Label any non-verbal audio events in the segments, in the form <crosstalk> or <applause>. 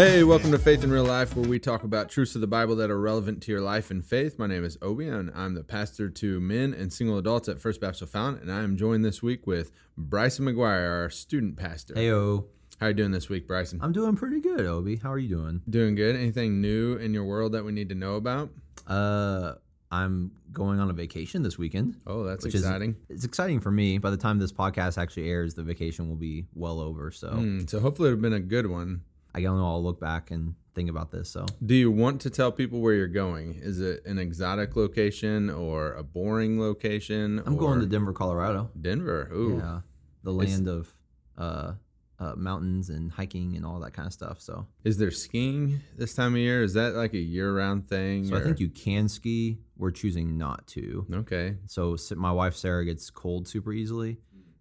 Hey, welcome to Faith in Real Life, where we talk about truths of the Bible that are relevant to your life and faith. My name is Obi, and I'm the pastor to men and single adults at First Baptist O'Fallon, and I am joined this week with Bryson McGuire, our student pastor. Heyo. How are you doing this week, Bryson? I'm doing pretty good, Obi. How are you doing? Doing good. Anything new in your world that we need to know about? Uh, I'm going on a vacation this weekend. Oh, that's which is- exciting. It's exciting for me. By the time this podcast actually airs, the vacation will be well over. So Hmm, so hopefully it'll been a good one. I don't know. I'll look back and think about this. So Do you want to tell people where you're going? Is it an exotic location or a boring location? I'm going to Denver, Colorado. Denver. Ooh. Yeah, the land of uh, uh, mountains and hiking and all that kind of stuff. So, Is there skiing this time of year? Is that like a year-round thing? so I think you can ski. We're choosing not to. Okay. So my wife Sarah gets cold super easily,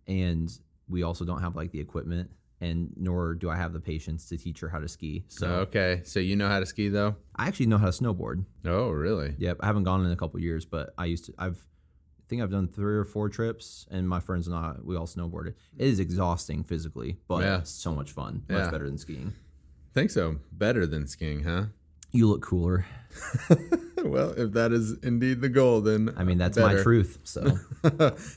and we also don't have like the equipment, and nor do I have the patience to teach her how to ski. So okay. So you know how to ski though? I actually know how to snowboard. Oh, really? Yep, I haven't gone in a couple years, but I used to. I've think I've done three or four trips, and my friends and I we all snowboarded. It is exhausting physically, but Yeah. it's so much fun. Much Yeah. better than skiing. think so. Better than skiing, huh? You look cooler. <laughs> well, if that is indeed the goal, then I mean, that's my truth. So <laughs>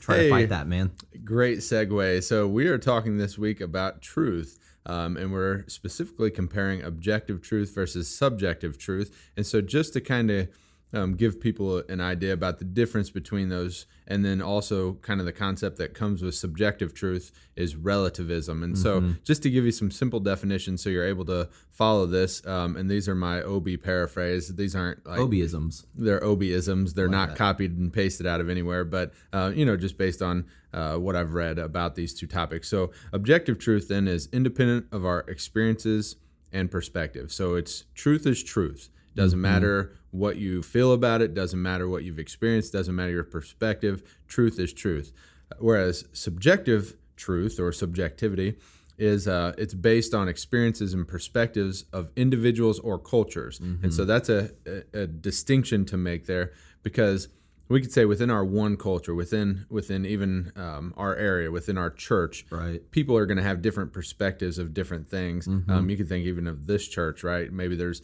try Hey, to fight that, man. Great segue. So we are talking this week about truth. Um, and we're specifically comparing objective truth versus subjective truth. And so, just to kind of um, give people an idea about the difference between those, and then also kind of the concept that comes with subjective truth is relativism. And so, just to give you some simple definitions so you're able to follow this, um, and these are my Obi paraphrase. These aren't like Obiisms. they're Obiisms. They're not copied and pasted out of anywhere, but uh, you know, just based on uh, what I've read about these two topics. So, objective truth then is independent of our experiences and perspective. So, it's truth is truth. Doesn't matter what you feel about it. Doesn't matter what you've experienced. Doesn't matter your perspective. Truth is truth. Whereas subjective truth or subjectivity is uh, it's based on experiences and perspectives of individuals or cultures, and so that's a, a, a distinction to make there because we could say within our one culture, within within even um, our area, within our church, Right. people are going to have different perspectives of different things. Um, you could think even of this church, right? Maybe there's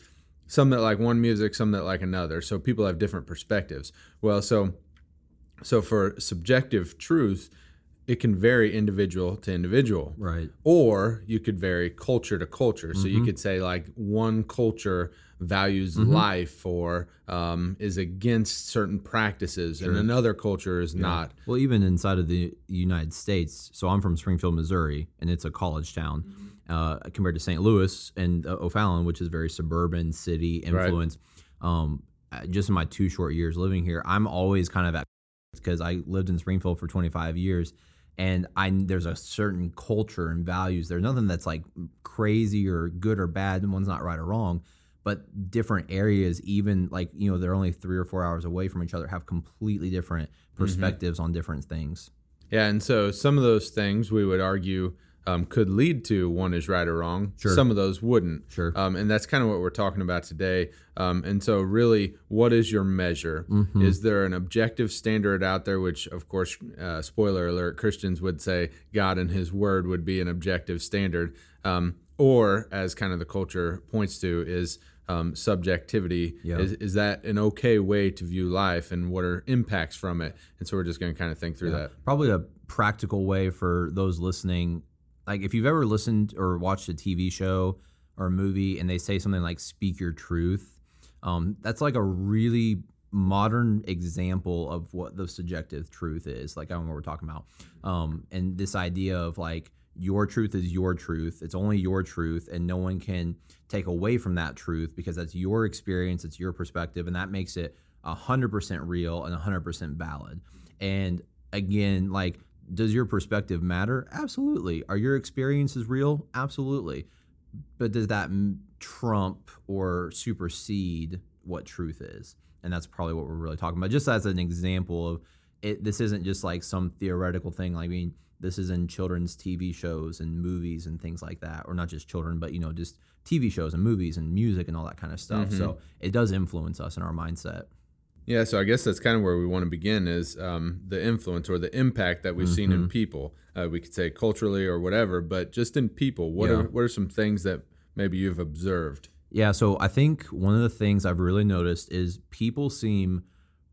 some that like one music, some that like another. So people have different perspectives. Well, so so for subjective truth, it can vary individual to individual. Right. Or you could vary culture to culture. So Mm-hmm. you could say like one culture values life or um, is against certain practices, and another culture is not. Well, even inside of the United States, so I'm from Springfield, Missouri, and it's a college town uh, compared to St. Louis and uh, O'Fallon, which is very suburban city influence. Um, uh, just in my two short years living here, I'm always kind of at because I lived in Springfield for 25 years, and I there's a certain culture and values. There's nothing that's like crazy or good or bad. and One's not right or wrong, but different areas, even like you know, they're only three or four hours away from each other, have completely different perspectives on different things. Yeah, and so some of those things we would argue um, could lead to one is right or wrong. Sure. Some of those wouldn't. Sure. Um, and that's kind of what we're talking about today. Um, and so, really, what is your measure? Mm-hmm. Is there an objective standard out there? Which, of course, uh, spoiler alert, Christians would say God and His Word would be an objective standard. Um, or, as kind of the culture points to, is um, subjectivity. Yeah. Is, is that an okay way to view life, and what are impacts from it? And so, we're just going to kind of think through that. Probably a practical way for those listening, like if you've ever listened or watched a TV show or a movie and they say something like "speak your truth," um, that's like a really modern example of what the subjective truth is. Like I don't know what we're talking about, um, and this idea of like your truth is your truth. It's only your truth, and no one can take away from that truth because that's your experience, it's your perspective, and that makes it hundred percent real and hundred percent valid. And again, like, does your perspective matter? Absolutely. Are your experiences real? Absolutely. But does that m- trump or supersede what truth is? And that's probably what we're really talking about. Just as an example of it, this isn't just like some theoretical thing. Like, I mean, this is in children's TV shows and movies and things like that, or not just children, but you know, just TV shows and movies and music and all that kind of stuff. So mm-hmm. it does influence us in our mindset. Yeah, so I guess that's kind of where we want to begin is um, the influence or the impact that we've seen Mm-hmm. in people. Uh, we could say culturally or whatever, but just in people, what Yeah. are what are some things that maybe you've observed? Yeah, so I think one of the things I've really noticed is people seem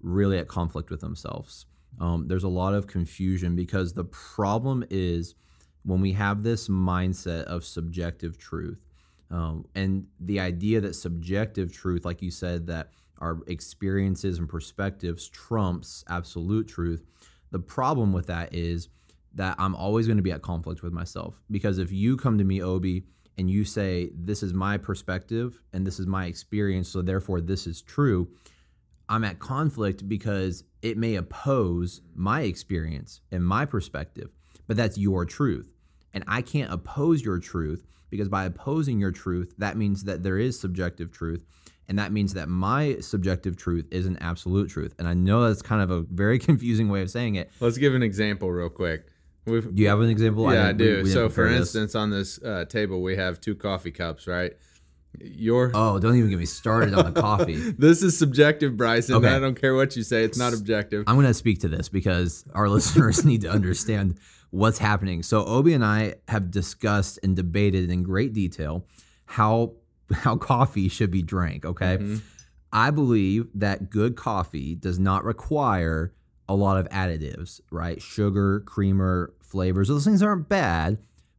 really at conflict with themselves. Um, there's a lot of confusion because the problem is when we have this mindset of subjective truth um, and the idea that subjective truth, like you said, that our experiences and perspectives trumps absolute truth. The problem with that is that I'm always going to be at conflict with myself because if you come to me, Obi, and you say, This is my perspective and this is my experience, so therefore this is true, I'm at conflict because it may oppose my experience and my perspective, but that's your truth. And I can't oppose your truth because by opposing your truth, that means that there is subjective truth. And that means that my subjective truth is an absolute truth. And I know that's kind of a very <laughs> confusing way of saying it. Let's give an example real quick. We've, Do you have an example? yeah, I, we- do. we so, for prepare this. instance, on this uh, table, we have two coffee cups, right? Your oh, don't even get me started on the <laughs> coffee. this is subjective, Bryson. Okay. I don't care what you say; it's not objective. I'm going to speak to this because our <laughs> listeners need to understand what's happening. So Obi and I have discussed and debated in great detail how <laughs> how coffee should be drank, okay? Mhm. I believe that good coffee does not require a lot of additives, right? Sugar, creamer, flavors. Those things aren't bad,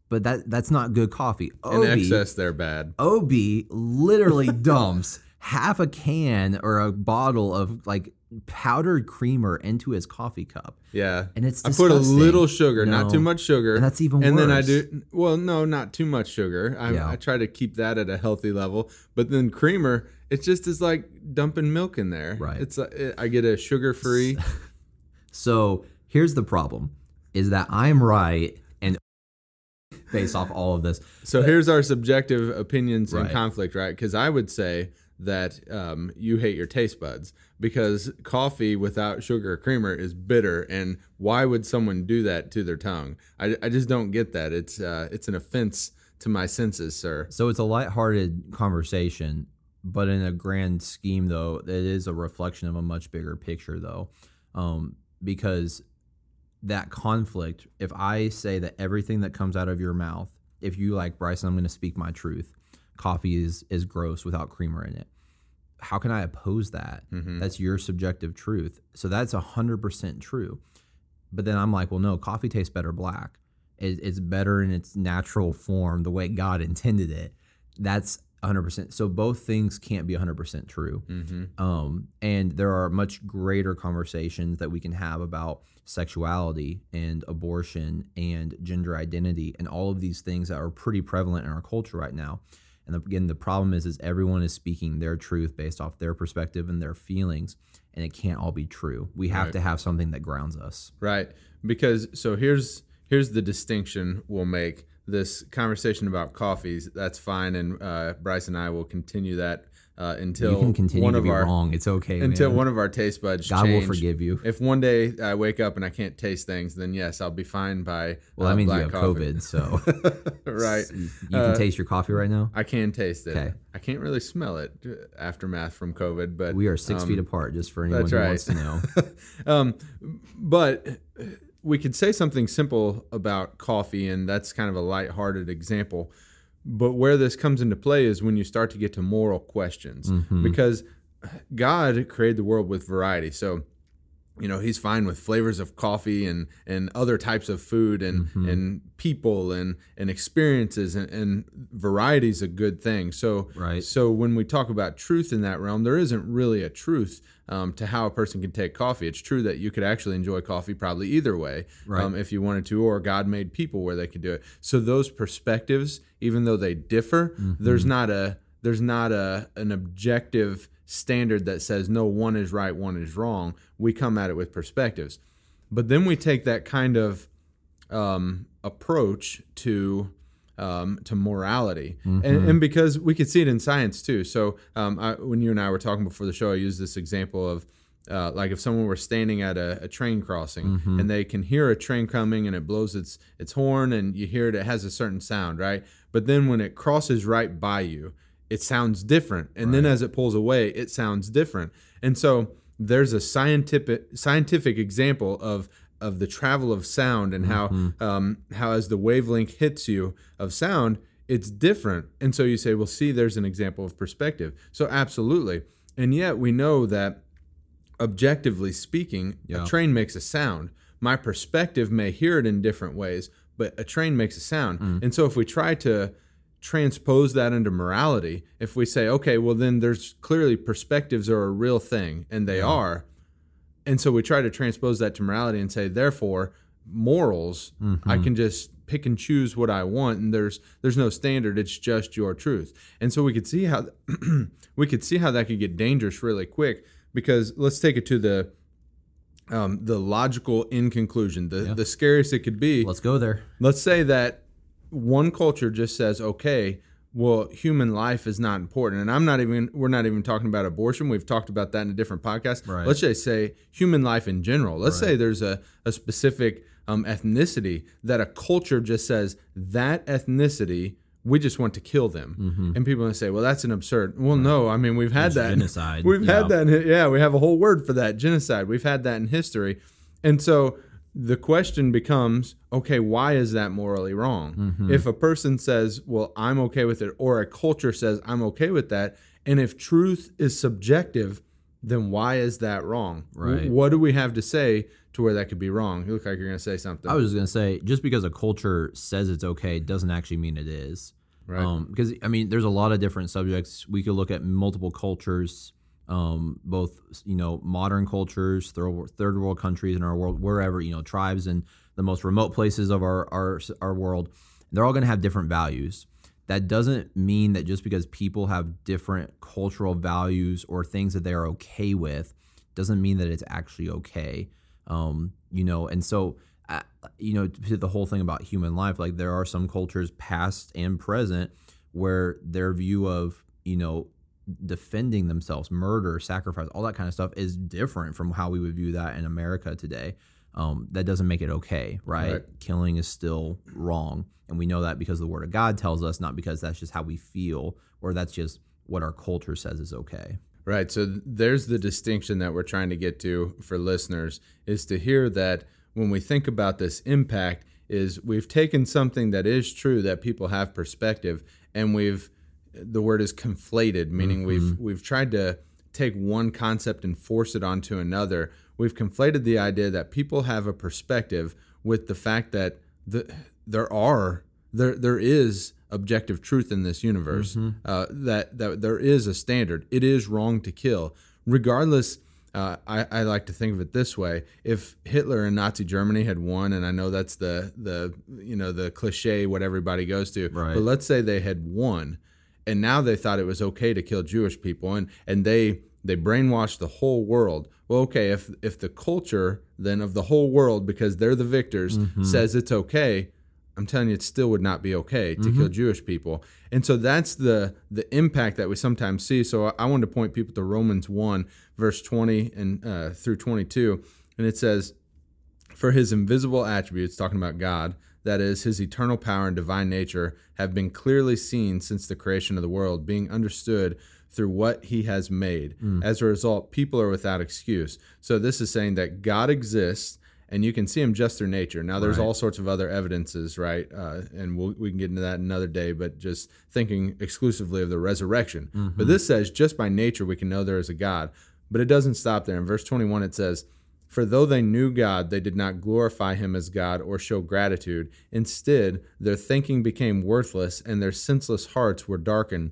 but that that's not good coffee. In Obi, excess, they're bad. Obi literally <laughs> dumps half a can or a bottle of like powdered creamer into his coffee cup. Yeah, And it's I put a little sugar, not too much sugar, And that's even worse. and then I do well. No, not too much sugar. I, Yeah. I try to keep that at a healthy level. But then creamer, it just is like dumping milk in there. Right. It's a, it, I get a sugar free. <laughs> So here's the problem is that I'm right and <laughs> based off all of this. So here's our subjective opinions and conflict, right? Because I would say that um, you hate your taste buds because coffee without sugar or creamer is bitter, and why would someone do that to their tongue? I, I just don't get that. It's uh, it's an offense to my senses, sir. So it's a lighthearted conversation, but in a grand scheme, though, it is a reflection of a much bigger picture, though, um, because that conflict. If I say that everything that comes out of your mouth, if you like Bryson, I'm going to speak my truth. Coffee is is gross without creamer in it. How can I oppose that? Mhm. That's your subjective truth. So that's hundred percent true. But then I'm like, well, no, coffee tastes better black. It, it's better in its natural form, the way God <laughs> intended it. That's 100%. So both things can't be 100% true. Mm-hmm. Um, and there are much greater conversations that we can have about sexuality and abortion and gender identity and all of these things that are pretty prevalent in our culture right now. And again, the problem is, is everyone is speaking their truth based off their perspective and their feelings, and it can't all be true. We have Right. to have something that grounds us. Right. Because so here's here's the distinction we'll make. This conversation about coffees, that's fine, and uh, Bryce and I will continue that uh, until you can continue one to of be our wrong. It's okay. until man. one of our taste buds God change. will forgive you. If one day I wake up and I can't taste things, then yes, I'll be fine by. Well, uh, that means you have coffee. COVID, so <laughs> right. you can Uh, taste your coffee right now. I can taste it. Okay. I can't really smell it uh, aftermath from COVID, but We are six um, feet apart, just for anyone who right. wants to know. <laughs> um, but we could say something simple about coffee, and that's kind of a lighthearted example. But where this comes into play is when you start to get to moral questions, Mhm. because God created the world with variety. So, you know, He's fine with flavors of coffee and and other types of food and Mhm. and people and and experiences and, and variety is a good thing. So, Right. so when we talk about truth in that realm, there isn't really a truth um, to how a person can take coffee. It's true that you could actually enjoy coffee probably either way Right. um, if you wanted to, or God made people where they could do it. So those perspectives, even though they differ, there's not a there's not a an objective standard that says no one is right, one is wrong. We come at it with perspectives, but then we take that kind of um, approach to um, to morality, and, and because we could see it in science too. So um, I, when you and I were talking before the show, I used this example of uh, like if someone were standing at a, a train crossing Mm-hmm. and they can hear a train coming and it blows its its horn and you hear it, it has a certain sound, right? But then when it crosses right by you, it sounds different, and then as it pulls away, it sounds different. And so there's a scientific scientific example of of the travel of sound and how um, how as the wavelength hits you of sound, it's different. And so you say, well, see, there's an example of perspective. So absolutely, and yet we know that objectively speaking, Yeah. a train makes a sound. My perspective may hear it in different ways, but a train makes a sound. Mm. And so if we try to transpose that into morality, if we say, okay, well, then there's clearly perspectives are a real thing, and they are. And so we try to transpose that to morality and say, therefore, morals, Mm-hmm. I can just pick and choose what I want, and there's there's no standard. It's just your truth. And so we could see how <clears throat> we could see how that could get dangerous really quick because let's take it to the um, the logical in conclusion, the the scariest it could be. Let's go there. Let's say that one culture just says, okay, well, human life is not important. And I'm not even, we're not even talking about abortion. We've talked about that in a different podcast. Right. Let's just say human life in general. Let's say there's a, a specific um, ethnicity that a culture just says that ethnicity, we just want to kill them. And people are going to say, well, that's an absurd. Well, no, I mean, we've had It's that. genocide, <laughs> We've yeah. had that. in- yeah, we have a whole word for that genocide. We've had that in history. And so the question becomes okay, why is that morally wrong? Mm-hmm. If a person says, well, I'm okay with it, or a culture says, I'm okay with that, and if truth is subjective, then why is that wrong? Right. What do we have to say to where that could be wrong? You look like you're going to say something. I was just gonna say, just because a culture says it's okay doesn't actually mean it is. Right. Um, because I mean, there's a lot of different subjects. We could look at multiple cultures, um, both you know modern cultures, third world, countries in our world, wherever you know tribes and the most remote places of our our our world. They're all gonna have different values. That doesn't mean that just because people have different cultural values or things that they are okay with, doesn't mean that it's actually okay. Um, you know, and so uh, you know, to the whole thing about human life, like there are some cultures, past and present, where their view of you know defending themselves, murder, sacrifice, all that kind of stuff is different from how we would view that in America today. Um, that doesn't make it okay, right? Right. Killing is still wrong, and we know that because the Word of God tells us, not because that's just how we feel or that's just what our culture says is okay. Right. So there's the distinction that we're trying to get to for listeners is to hear that when we think about this impact is we've taken something that is true that people have perspective and we've the word is conflated meaning we've we've tried to take one concept and force it onto another. We've conflated the idea that people have a perspective with the fact that the, there are there there is objective truth in this universe. Uh, that that there is a standard. It is wrong to kill, regardless. Uh, I, I like to think of it this way: if Hitler and Nazi Germany had won, and I know that's the the you know the cliche what everybody goes to, Right. but let's say they had won, and now they thought it was okay to kill Jewish people, and and they they brainwashed the whole world. Well, okay, if if the culture then of the whole world, because they're the victors, says it's okay, I'm telling you, it still would not be okay to kill Jewish people. And so that's the the impact that we sometimes see. So I, I wanted to point people to Romans one verse 20 and uh, through 22, and it says, "For His invisible attributes, talking about God." That is, his eternal power and divine nature have been clearly seen since the creation of the world, being understood through what he has made. As a result, people are without excuse. So, this is saying that God exists and you can see him just through nature. Now, there's Right. all sorts of other evidences, right? Uh, and we'll, we can get into that another day, but just thinking exclusively of the resurrection. But this says just by nature we can know there is a God. But it doesn't stop there. In verse 21, it says, For though they knew God, they did not glorify him as God or show gratitude. Instead, their thinking became worthless and their senseless hearts were darkened.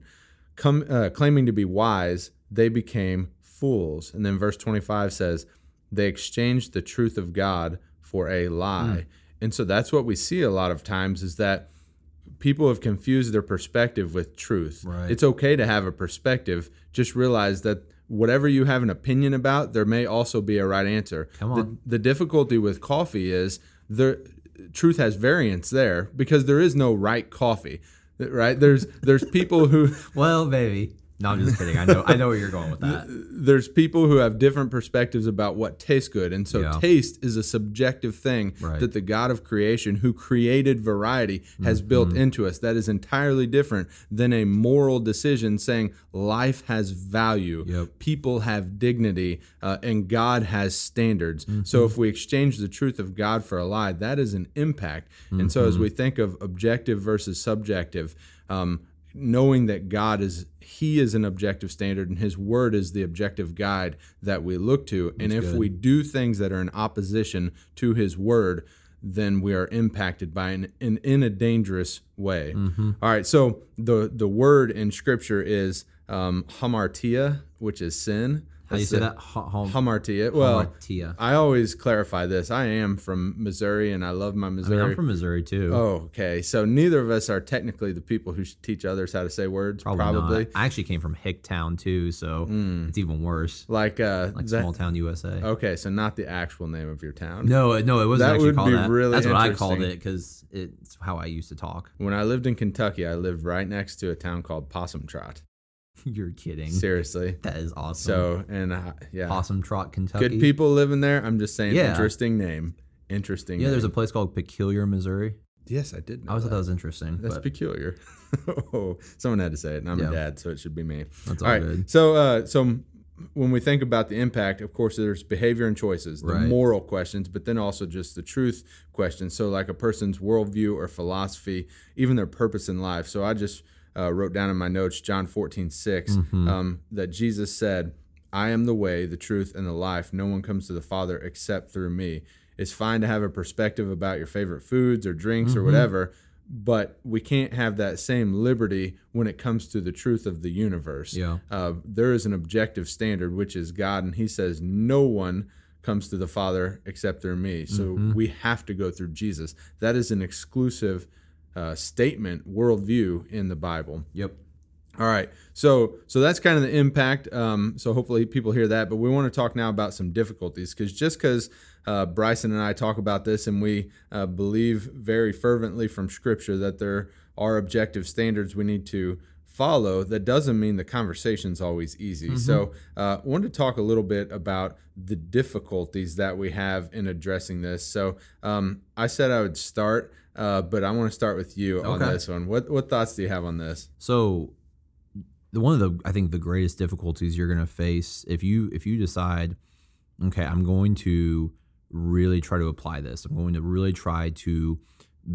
Come, uh, claiming to be wise, they became fools. And then verse 25 says, They exchanged the truth of God for a lie. And so that's what we see a lot of times is that people have confused their perspective with truth. Right. It's okay to have a perspective. Just realize that whatever you have an opinion about, there may also be a right answer. Come on. the difficulty with coffee is the truth has variance there because there is no right coffee. Right? There's there's people who <laughs> Well, baby, No, I'm just kidding. I know I know where you're going with that. there's people who have different perspectives about what tastes good and so Yeah. taste is a subjective thing Right. that the god of creation who created variety has built Mm-hmm. into us that is entirely different than a moral decision saying life has value Yep. people have dignity uh, and god has standards Mm-hmm. so if we exchange the truth of god for a lie that is an impact and so Mm-hmm. as we think of objective versus subjective um, knowing that God is he is an objective standard and his word is the objective guide that we look to and if good. we do things that are in opposition to his word then we are impacted by an in, in a dangerous way Mm-hmm. All right so the the word in scripture is um, hamartia which is sin How do you say that? Ha- ha- hamartia well hamartia. I always clarify this. I am from Missouri and I love my I Missouri. mean, I'm from Missouri too. Oh, okay. So neither of us are technically the people who should teach others how to say words. probably, Probably. I actually came from Hicktown too, so it's even worse. like uh, Like that- small town USA. Okay, so not the actual name of your town. No, no, it wasn't That actually would called be that. really That's what I called it because it's how I used to talk. When I lived in Kentucky, I lived right next to a town called Possum Trot. <laughs> You're kidding. Seriously. That is awesome. So and uh, yeah, Possum Trot, Kentucky. good people living there. I'm just saying, Yeah. interesting name. Interesting. Yeah, there's a place called Peculiar, Missouri. yes, I did. Know I always thought that. was interesting. That's but peculiar. <laughs> oh, someone had to say it, and I'm Yeah. a dad, so it should be me. that's all, good. So, uh, so when we think about the impact, of course, there's behavior and choices, the Right. moral questions, but then also just the truth questions. So, like a person's worldview or philosophy, even their purpose in life. So, I just uh, wrote down in my notes John 14, 6, Mm-hmm. um, that Jesus said, I am the way, the truth, and the life. No one comes to the Father except through me. It's fine to have a perspective about your favorite foods or drinks Mm-hmm. or whatever, but we can't have that same liberty when it comes to the truth of the universe Yeah. uh, there is an objective standard, which is God, and He says no one comes to the Father except through me. So Mm-hmm. we have to go through Jesus. That is an exclusive uh, statement, worldview in the Bible. Yep. All right, so so that's kind of the impact. Um, so hopefully people hear that, but we want to talk now about some difficulties because just because uh, Bryson and I talk about this and we uh, believe very fervently from Scripture that there are objective standards we need to follow, that doesn't mean the conversation's always easy. So uh, I wanted to talk a little bit about the difficulties that we have in addressing this. So um, I said I would start, uh, but I want to start with you on this one. What what thoughts do you have on this? So the one of the I think the greatest difficulties you're going to face if you if you decide okay, I'm going to really try to apply this. I'm going to really try to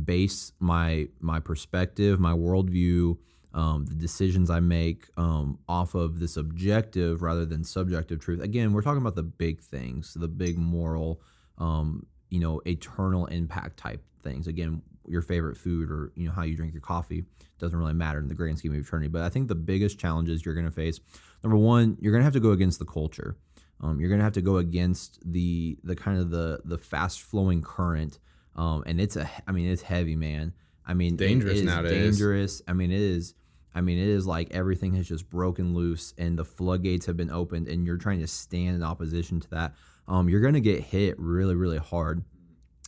base my my perspective, my worldview, um, the decisions I make um, off of this objective rather than subjective truth. Again, we're talking about the big things, the big moral, um, you know, eternal impact type things. Again, your favorite food or you know how you drink your coffee doesn't really matter in the grand scheme of eternity. But I think the biggest challenges you're going to face, number one, you're going to have to go against the culture. Um, you're going to have to go against the the kind of the the fast flowing current, um, and it's a I mean it's heavy, man. I mean, it Dangerous is nowadays. Dangerous. I mean, it is. I mean, it is like everything has just broken loose and the floodgates have been opened, and you're trying to stand in opposition to that. Um, you're going to get hit really, really hard,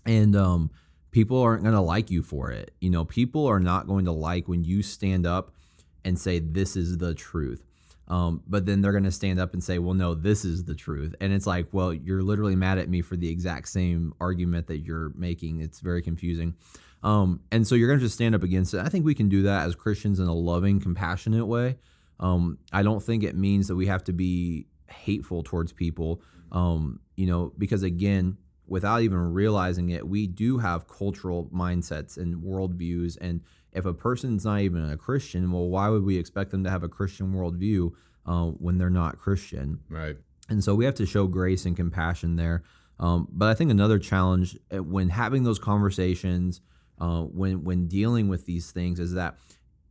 and um, people aren't going to like you for it. You know, people are not going to like when you stand up and say this is the truth. Um, but then they're going to stand up and say, well, no, this is the truth. And it's like, well, you're literally mad at me for the exact same argument that you're making. It's very confusing. Um, and so you're going to just stand up against it. I think we can do that as Christians in a loving, compassionate way. Um, I don't think it means that we have to be hateful towards people, um, you know, because again, without even realizing it, we do have cultural mindsets and worldviews. And if a person's not even a Christian, well, why would we expect them to have a Christian worldview uh, when they're not Christian? Right. And so we have to show grace and compassion there. Um, but I think another challenge uh, when having those conversations, uh, when when dealing with these things, is that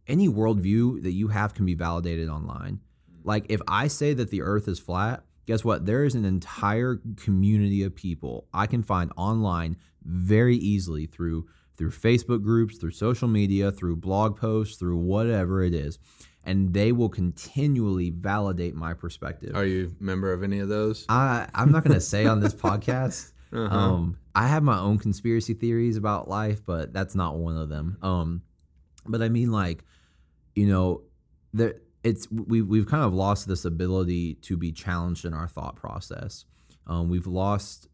any worldview that you have can be validated online. Like if I say that the Earth is flat, guess what? There is an entire community of people I can find online very easily through through Facebook groups, through social media, through blog posts, through whatever it is, and they will continually validate my perspective. Are you a member of any of those? I I'm not gonna say on this <laughs> podcast. Uh-huh. Um, I have my own conspiracy theories about life, but that's not one of them. Um, but I mean, like, you know, there it's we we've kind of lost this ability to be challenged in our thought process. Um, we've lost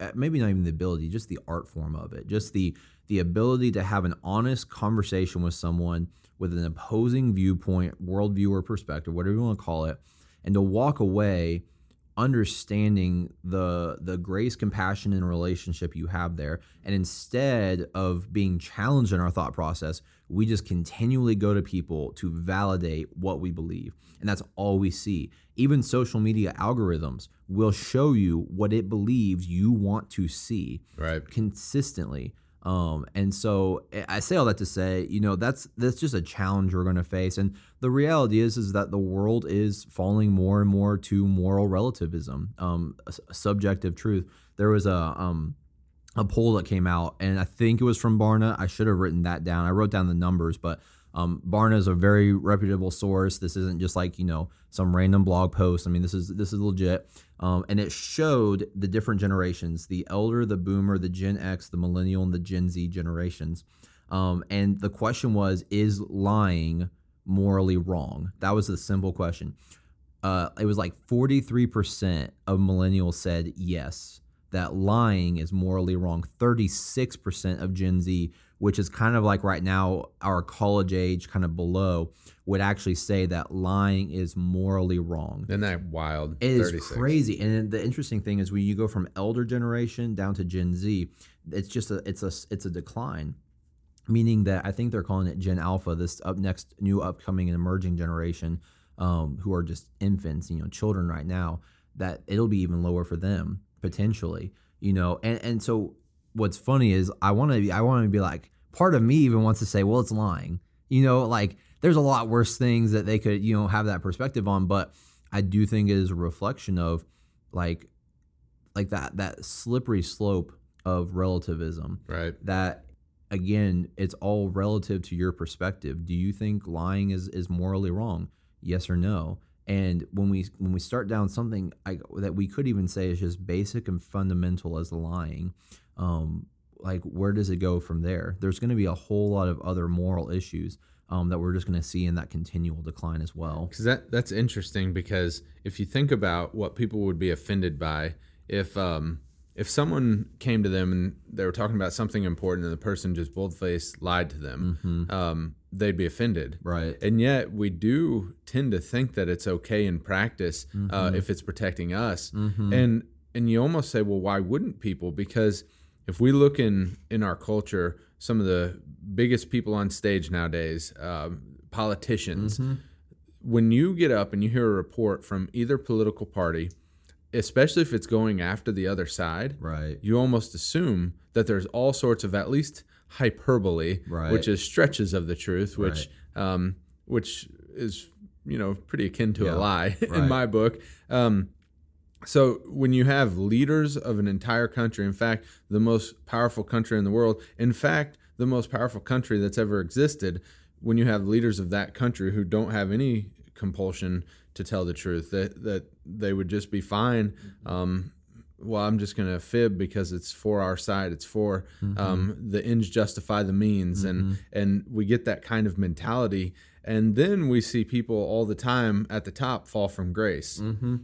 uh, maybe not even the ability, just the art form of it, just the the ability to have an honest conversation with someone with an opposing viewpoint, worldview, or perspective, whatever you want to call it, and to walk away understanding the the grace, compassion, and relationship you have there. And instead of being challenged in our thought process, we just continually go to people to validate what we believe. And that's all we see. Even social media algorithms will show you what it believes you want to see Right. consistently. Um, and so I- I say all that to say, you know, that's that's just a challenge we're going to face. And the reality is, is that the world is falling more and more to moral relativism, um, subjective truth. There was a um, a poll that came out, and I think it was from Barna. I should have written that down. I wrote down the numbers, but um, Barna is a very reputable source. This isn't just like you know some random blog post. I mean, this is this is legit. Um, and it showed the different generations: the elder, the boomer, the Gen X, the millennial, and the Gen Z generations. Um, and the question was: Is lying morally wrong? That was the simple question. Uh, it was like forty three percent of millennials said yes that lying is morally wrong. 36% of Gen Z, which is kind of like right now our college age, kind of below, would actually say that lying is morally wrong. Isn't that wild? It is 36. crazy. And the interesting thing is when you go from elder generation down to Gen Z, it's just a it's a it's a decline. Meaning that I think they're calling it Gen Alpha, this up next new upcoming and emerging generation, um, who are just infants, you know, children right now, that it'll be even lower for them potentially, you know. And and so what's funny is I want to be I want to be like part of me even wants to say, well, it's lying, you know, like there's a lot worse things that they could you know have that perspective on, but I do think it is a reflection of like like that that slippery slope of relativism Right. that again it's all relative to your perspective. Do you think lying is is morally wrong? Yes or no? And when we when we start down something I, that we could even say is just basic and fundamental as lying um like where does it go from there there's going to be a whole lot of other moral issues um, that we're just going to see in that continual decline as well Because that that's interesting because if you think about what people would be offended by, if um if someone came to them and they were talking about something important and the person just bold faced lied to them, um, they'd be offended. right And yet we do tend to think that it's okay in practice uh, if it's protecting us. And and you almost say, well, why wouldn't people? Because if we look in in our culture, some of the biggest people on stage nowadays, um, politicians, when you get up and you hear a report from either political party, especially if it's going after the other side, right you almost assume that there's all sorts of at least hyperbole, Right. which is stretches of the truth, which um, which is you know pretty akin to Yeah. a lie <laughs> Right. in my book. Um, so when you have leaders of an entire country, in fact, the most powerful country in the world, in fact, the most powerful country that's ever existed, when you have leaders of that country who don't have any compulsion to tell the truth, that that they would just be fine. Um, well, I'm just going to fib because it's for our side. It's for um, the ends justify the means, and and we get that kind of mentality. And then we see people all the time at the top fall from grace,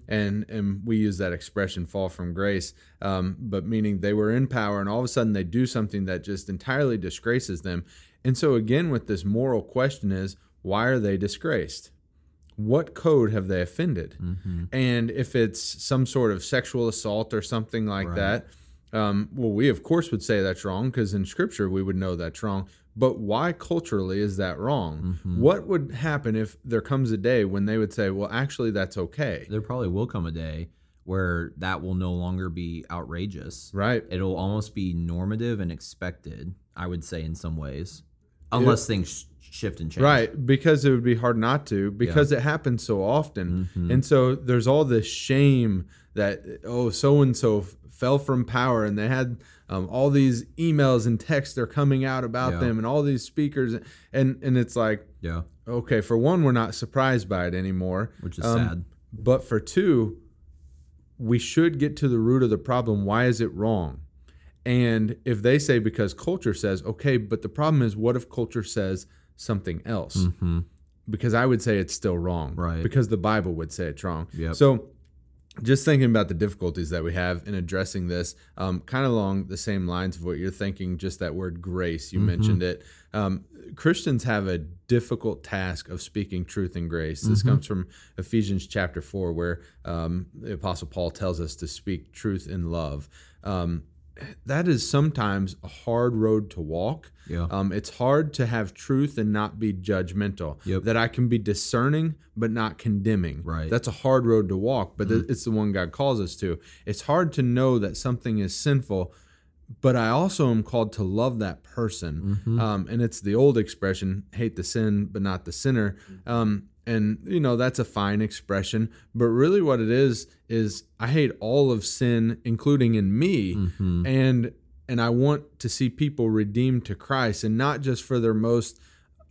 and and we use that expression "fall from grace," um, but meaning they were in power, and all of a sudden they do something that just entirely disgraces them. And so again, with this moral question is, why are they disgraced? what code have they offended? And if it's some sort of sexual assault or something like Right. that, um, well, we of course would say that's wrong because in Scripture we would know that's wrong. But why culturally is that wrong? Mm-hmm. What would happen if there comes a day when they would say, well, actually, that's okay? there probably will come a day where that will no longer be outrageous Right. it'll almost be normative and expected i would say in some ways unless things shift and change Right, because it would be hard not to, because it happens so often. And so there's all this shame that, oh, so and so fell from power and they had um, all these emails and texts are coming out about Yeah. them and all these speakers. And, and it's like, yeah okay, for one, we're not surprised by it anymore. which is Um, sad But for two, we should get to the root of the problem. Why is it wrong? And if they say because culture says, okay, but the problem is, what if culture says something else? mm-hmm. because I would say it's still wrong. Right. Because the Bible would say it's wrong. Yep. So just thinking about the difficulties that we have in addressing this, um, kind of along the same lines of what you're thinking, just that word grace, you mentioned it. Um, Christians have a difficult task of speaking truth and grace. This comes from Ephesians chapter 4, where um, the Apostle Paul tells us to speak truth in love. That is sometimes a hard road to walk. Yeah. Um, it's hard to have truth and not be judgmental. Yep. That I can be discerning but not condemning. Right. Mm-hmm. That's a hard road to walk, but th- it's the one God calls us to. It's hard to know that something is sinful, but I also am called to love that person. Mm-hmm. Um, and it's the old expression, hate the sin, but not the sinner. Um, and, you know, that's a fine expression. But really, what it is, is I hate all of sin, including in me. Mm-hmm. And and I want to see people redeemed to Christ and not just for their most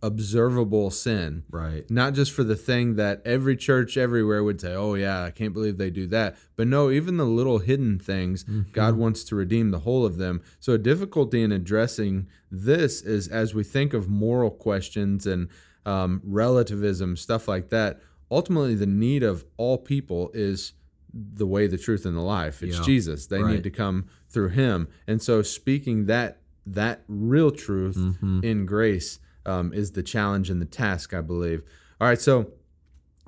observable sin Right. not just for the thing that every church everywhere would say, "Oh yeah, I can't believe they do that." But no, even the little hidden things, God wants to redeem the whole of them. So a difficulty in addressing this is as we think of moral questions and um, relativism, stuff like that. Ultimately, the need of all people is the way, the truth, and the life. It's Yeah. Jesus. They Right. need to come through Him, and so speaking that that real truth Mm-hmm. in grace um, is the challenge and the task, I believe. All right, so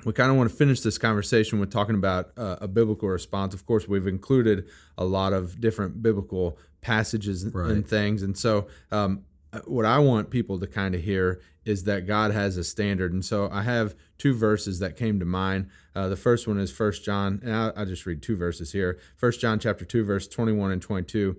we kind of want to finish this conversation with talking about uh, a biblical response. Of course, we've included a lot of different biblical passages and- and things, and so um, what I want people to kind of hear is that God has a standard. And so I have two verses that came to mind. Uh, the first one is First John, and I'll, I'll just read two verses here. First John chapter two, verse twenty-one and twenty-two.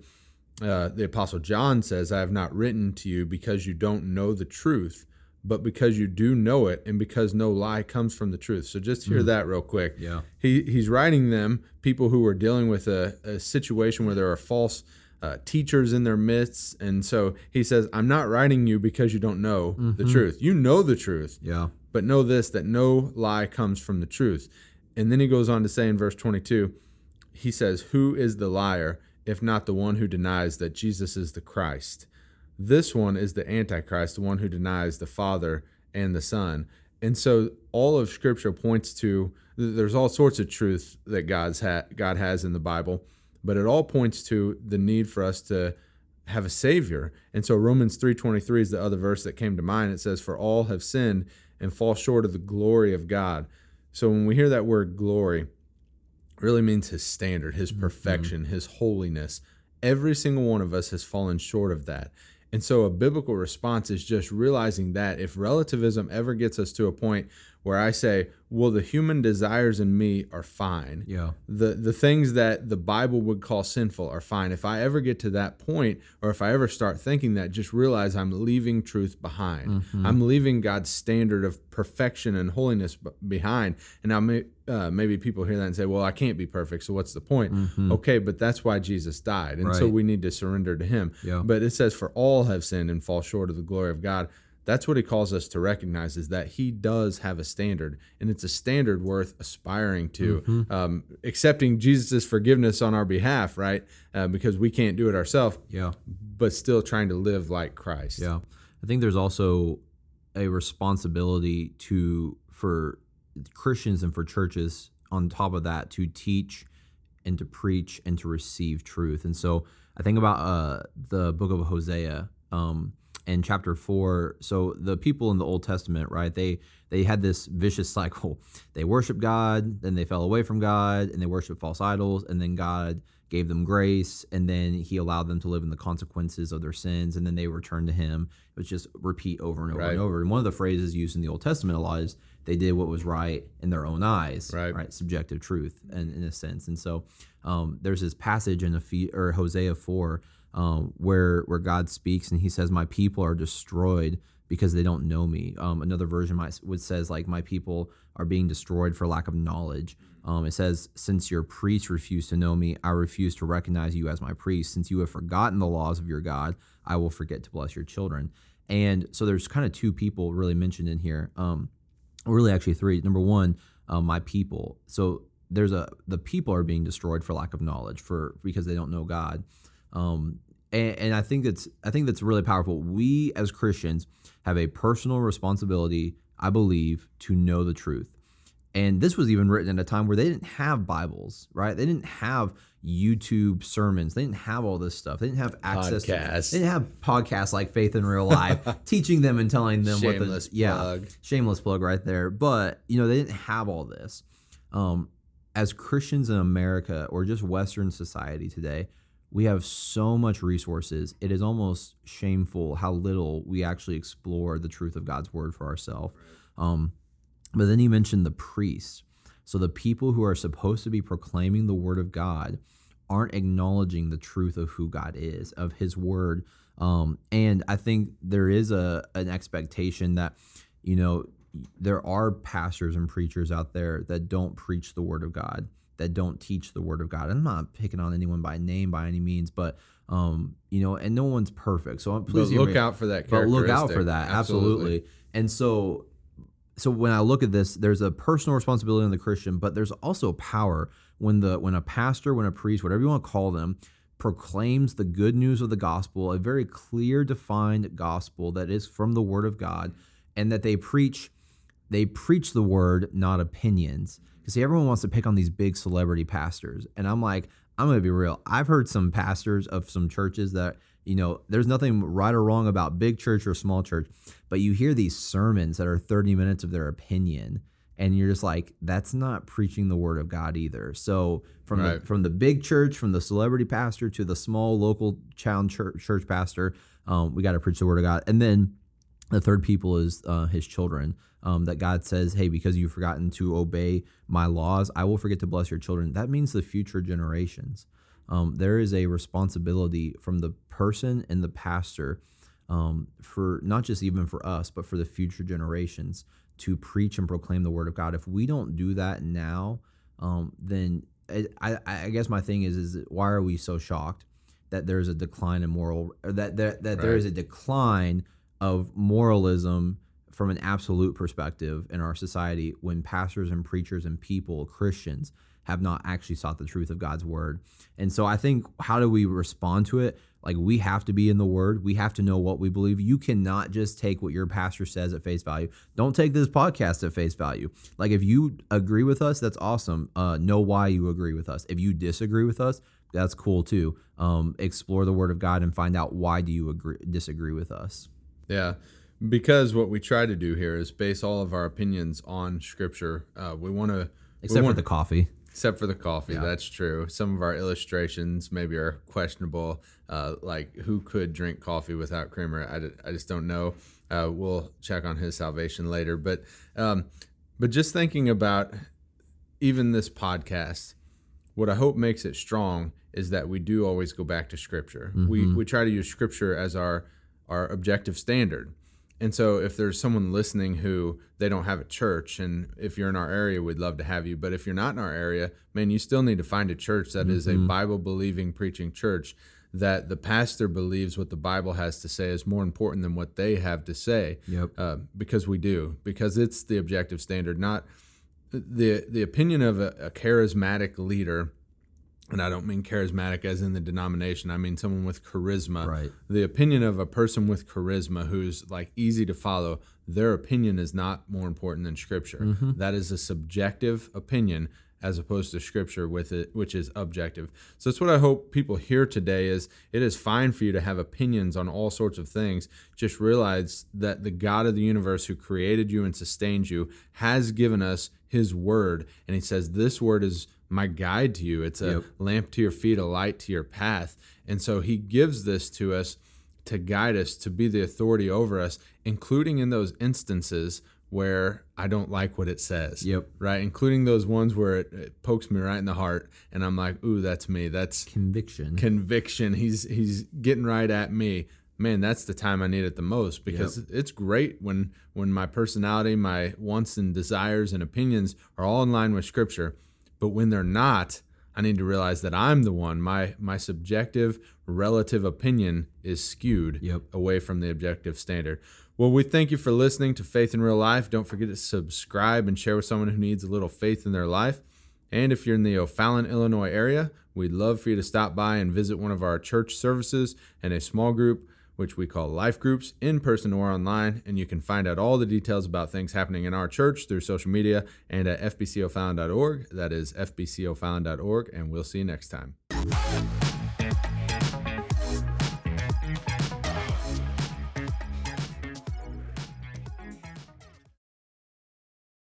Uh, the apostle John says, "I have not written to you because you don't know the truth." But because you do know it, and because no lie comes from the truth. So just hear that real quick Yeah. he he's writing them people who are dealing with a, a situation where there are false uh, teachers in their midst. And so he says i'm not writing you because you don't know the truth. You know the truth Yeah. but know this that no lie comes from the truth. And then he goes on to say in verse 22 he says who is the liar if not the one who denies that jesus is the christ? This one is the antichrist the one who denies the father and the son. And so all of scripture points to there's all sorts of truth that god's ha- god has in the bible but it all points to the need for us to have a savior. And so romans 3.23 is the other verse that came to mind. It says for all have sinned and fall short of the glory of god. So when we hear that word glory it really means his standard his mm-hmm. perfection his holiness. Every single one of us has fallen short of that. And so a biblical response is just realizing that if relativism ever gets us to a point where I say, well, the human desires in me are fine. Yeah. The the things that the Bible would call sinful are fine. If I ever get to that point, or if I ever start thinking that, just realize I'm leaving truth behind. I'm leaving God's standard of perfection and holiness b- behind. And now may, uh, maybe people hear that and say, well, I can't be perfect, so what's the point? Okay, but that's why Jesus died. And so we need to surrender to him. Yeah. But it says, for all have sinned and fall short of the glory of God. That's what he calls us to recognize is that he does have a standard, and it's a standard worth aspiring to, Mm-hmm. um, accepting Jesus' forgiveness on our behalf, right? Uh, because we can't do it ourselves, Yeah. but still trying to live like Christ. Yeah. I think there's also a responsibility to for Christians and for churches on top of that to teach and to preach and to receive truth. And so I think about uh, the book of Hosea um, in chapter four. So the people in the Old Testament, right? They they had this vicious cycle. <laughs> They worshiped God, then they fell away from God, and they worshiped false idols, and then God gave them grace, and then He allowed them to live in the consequences of their sins, and then they returned to Him. It was just repeat over and over Right. and over. And one of the phrases used in the Old Testament a lot is they did what was right in their own eyes, Right. right? Subjective truth, and in a sense. And so um, there's this passage in Ephe- or Hosea four um, where where God speaks and He says, "My people are destroyed because they don't know Me." Um, another version might would says like, "My people are being destroyed for lack of knowledge." Um, it says, "Since your priests refuse to know Me, I refuse to recognize you as My priest. Since you have forgotten the laws of your God, I will forget to bless your children." And so there's kind of two people really mentioned in here. Um, really actually three number one um, my people so there's a the people are being destroyed for lack of knowledge for because they don't know god um, and, and i think that's i think that's really powerful we as christians have a personal responsibility I believe, to know the truth. And this was even written at a time where they didn't have Bibles, right? They didn't have YouTube sermons. They didn't have all this stuff. They didn't have access. Podcasts. To, they didn't have podcasts like Faith in Real Life, <laughs> teaching them and telling them Shameless what the yeah plug. shameless plug right there. But you know they didn't have all this. Um, as Christians in America or just Western society today, we have so much resources. It is almost shameful how little we actually explore the truth of God's word for ourselves. Um, but then he mentioned the priests. So the people who are supposed to be proclaiming the word of God aren't acknowledging the truth of who God is, of his word. Um, and I think there is a an expectation that, you know, there are pastors and preachers out there that don't preach the word of God, that don't teach the word of God. I'm not picking on anyone by name by any means, but um, you know, and no one's perfect. So please look me out for that. but look out for that absolutely. and so so when i look at this there's a personal responsibility on the christian but there's also power when the when a pastor when a priest whatever you want to call them proclaims the good news of the gospel a very clear defined gospel that is from the word of god and that they preach they preach the word not opinions. Because see everyone wants to pick on these big celebrity pastors. And i'm like i'm gonna be real. I've heard some pastors of some churches that you know there's nothing right or wrong about big church or small church but you hear these sermons that are 30 minutes of their opinion and you're just like that's not preaching the word of god either. So from Right. the from the big church from the celebrity pastor to the small local town church, church pastor um, we got to preach the word of god. And then the third people is uh, his children. Um, that God says, hey, because you've forgotten to obey my laws, I will forget to bless your children. That means the future generations. Um, there is a responsibility from the person and the pastor um, for not just even for us, but for the future generations to preach and proclaim the word of God. If we don't do that now, um, then I, I, I guess my thing is, is why are we so shocked that there's a decline in moral, or that, that, that Right. is a decline of moralism from an absolute perspective in our society when pastors and preachers and people, Christians, have not actually sought the truth of God's word. And so I think how do we respond to it? Like we have to be in the word. We have to know what we believe. You cannot just take what your pastor says at face value. Don't take this podcast at face value. Like if you agree with us, that's awesome. Uh, know why you agree with us. If you disagree with us, that's cool too. Um, explore the word of God and find out why do you agree disagree with us. Yeah, because what we try to do here is base all of our opinions on Scripture. Uh, we want to, Except for the coffee. except for the coffee. That's true. Some of our illustrations maybe are questionable, uh, like who could drink coffee without creamer. I, I just don't know. Uh, we'll check on his salvation later, but um, but just thinking about even this podcast, what I hope makes it strong is that we do always go back to Scripture. We we try to use Scripture as our our objective standard. And so if there's someone listening who they don't have a church and if you're in our area we'd love to have you but if you're not in our area man you still need to find a church that is a bible believing preaching church that the pastor believes what the bible has to say is more important than what they have to say Yep. uh, because we do because it's the objective standard not the the opinion of a, a charismatic leader and I don't mean charismatic as in the denomination. I mean someone with charisma. Right. The opinion of a person with charisma who's like easy to follow, their opinion is not more important than scripture. Mm-hmm. That is a subjective opinion as opposed to scripture with it which is objective. So that's what I hope people hear today is it is fine for you to have opinions on all sorts of things. Just realize that the God of the universe who created you and sustained you has given us his word and he says this word is my guide to you. It's a Yep. lamp to your feet, a light to your path. And so he gives this to us to guide us, to be the authority over us, including in those instances where I don't like what it says. Yep. Right. Including those ones where it, it pokes me right in the heart and I'm like, ooh, that's me. That's Conviction. conviction. He's he's getting right at me. Man, that's the time I need it the most because it's great when when my personality, my wants and desires and opinions are all in line with scripture. But when they're not, I need to realize that I'm the one. My my subjective relative opinion is skewed Yep. away from the objective standard. Well, we thank you for listening to Faith in Real Life. Don't forget to subscribe and share with someone who needs a little faith in their life. And if you're in the O'Fallon, Illinois area, we'd love for you to stop by and visit one of our church services and a small group. Which we call life groups, in person or online. And you can find out all the details about things happening in our church through social media and at fbcofallon.org. That is fbcofallon.org. And we'll see you next time.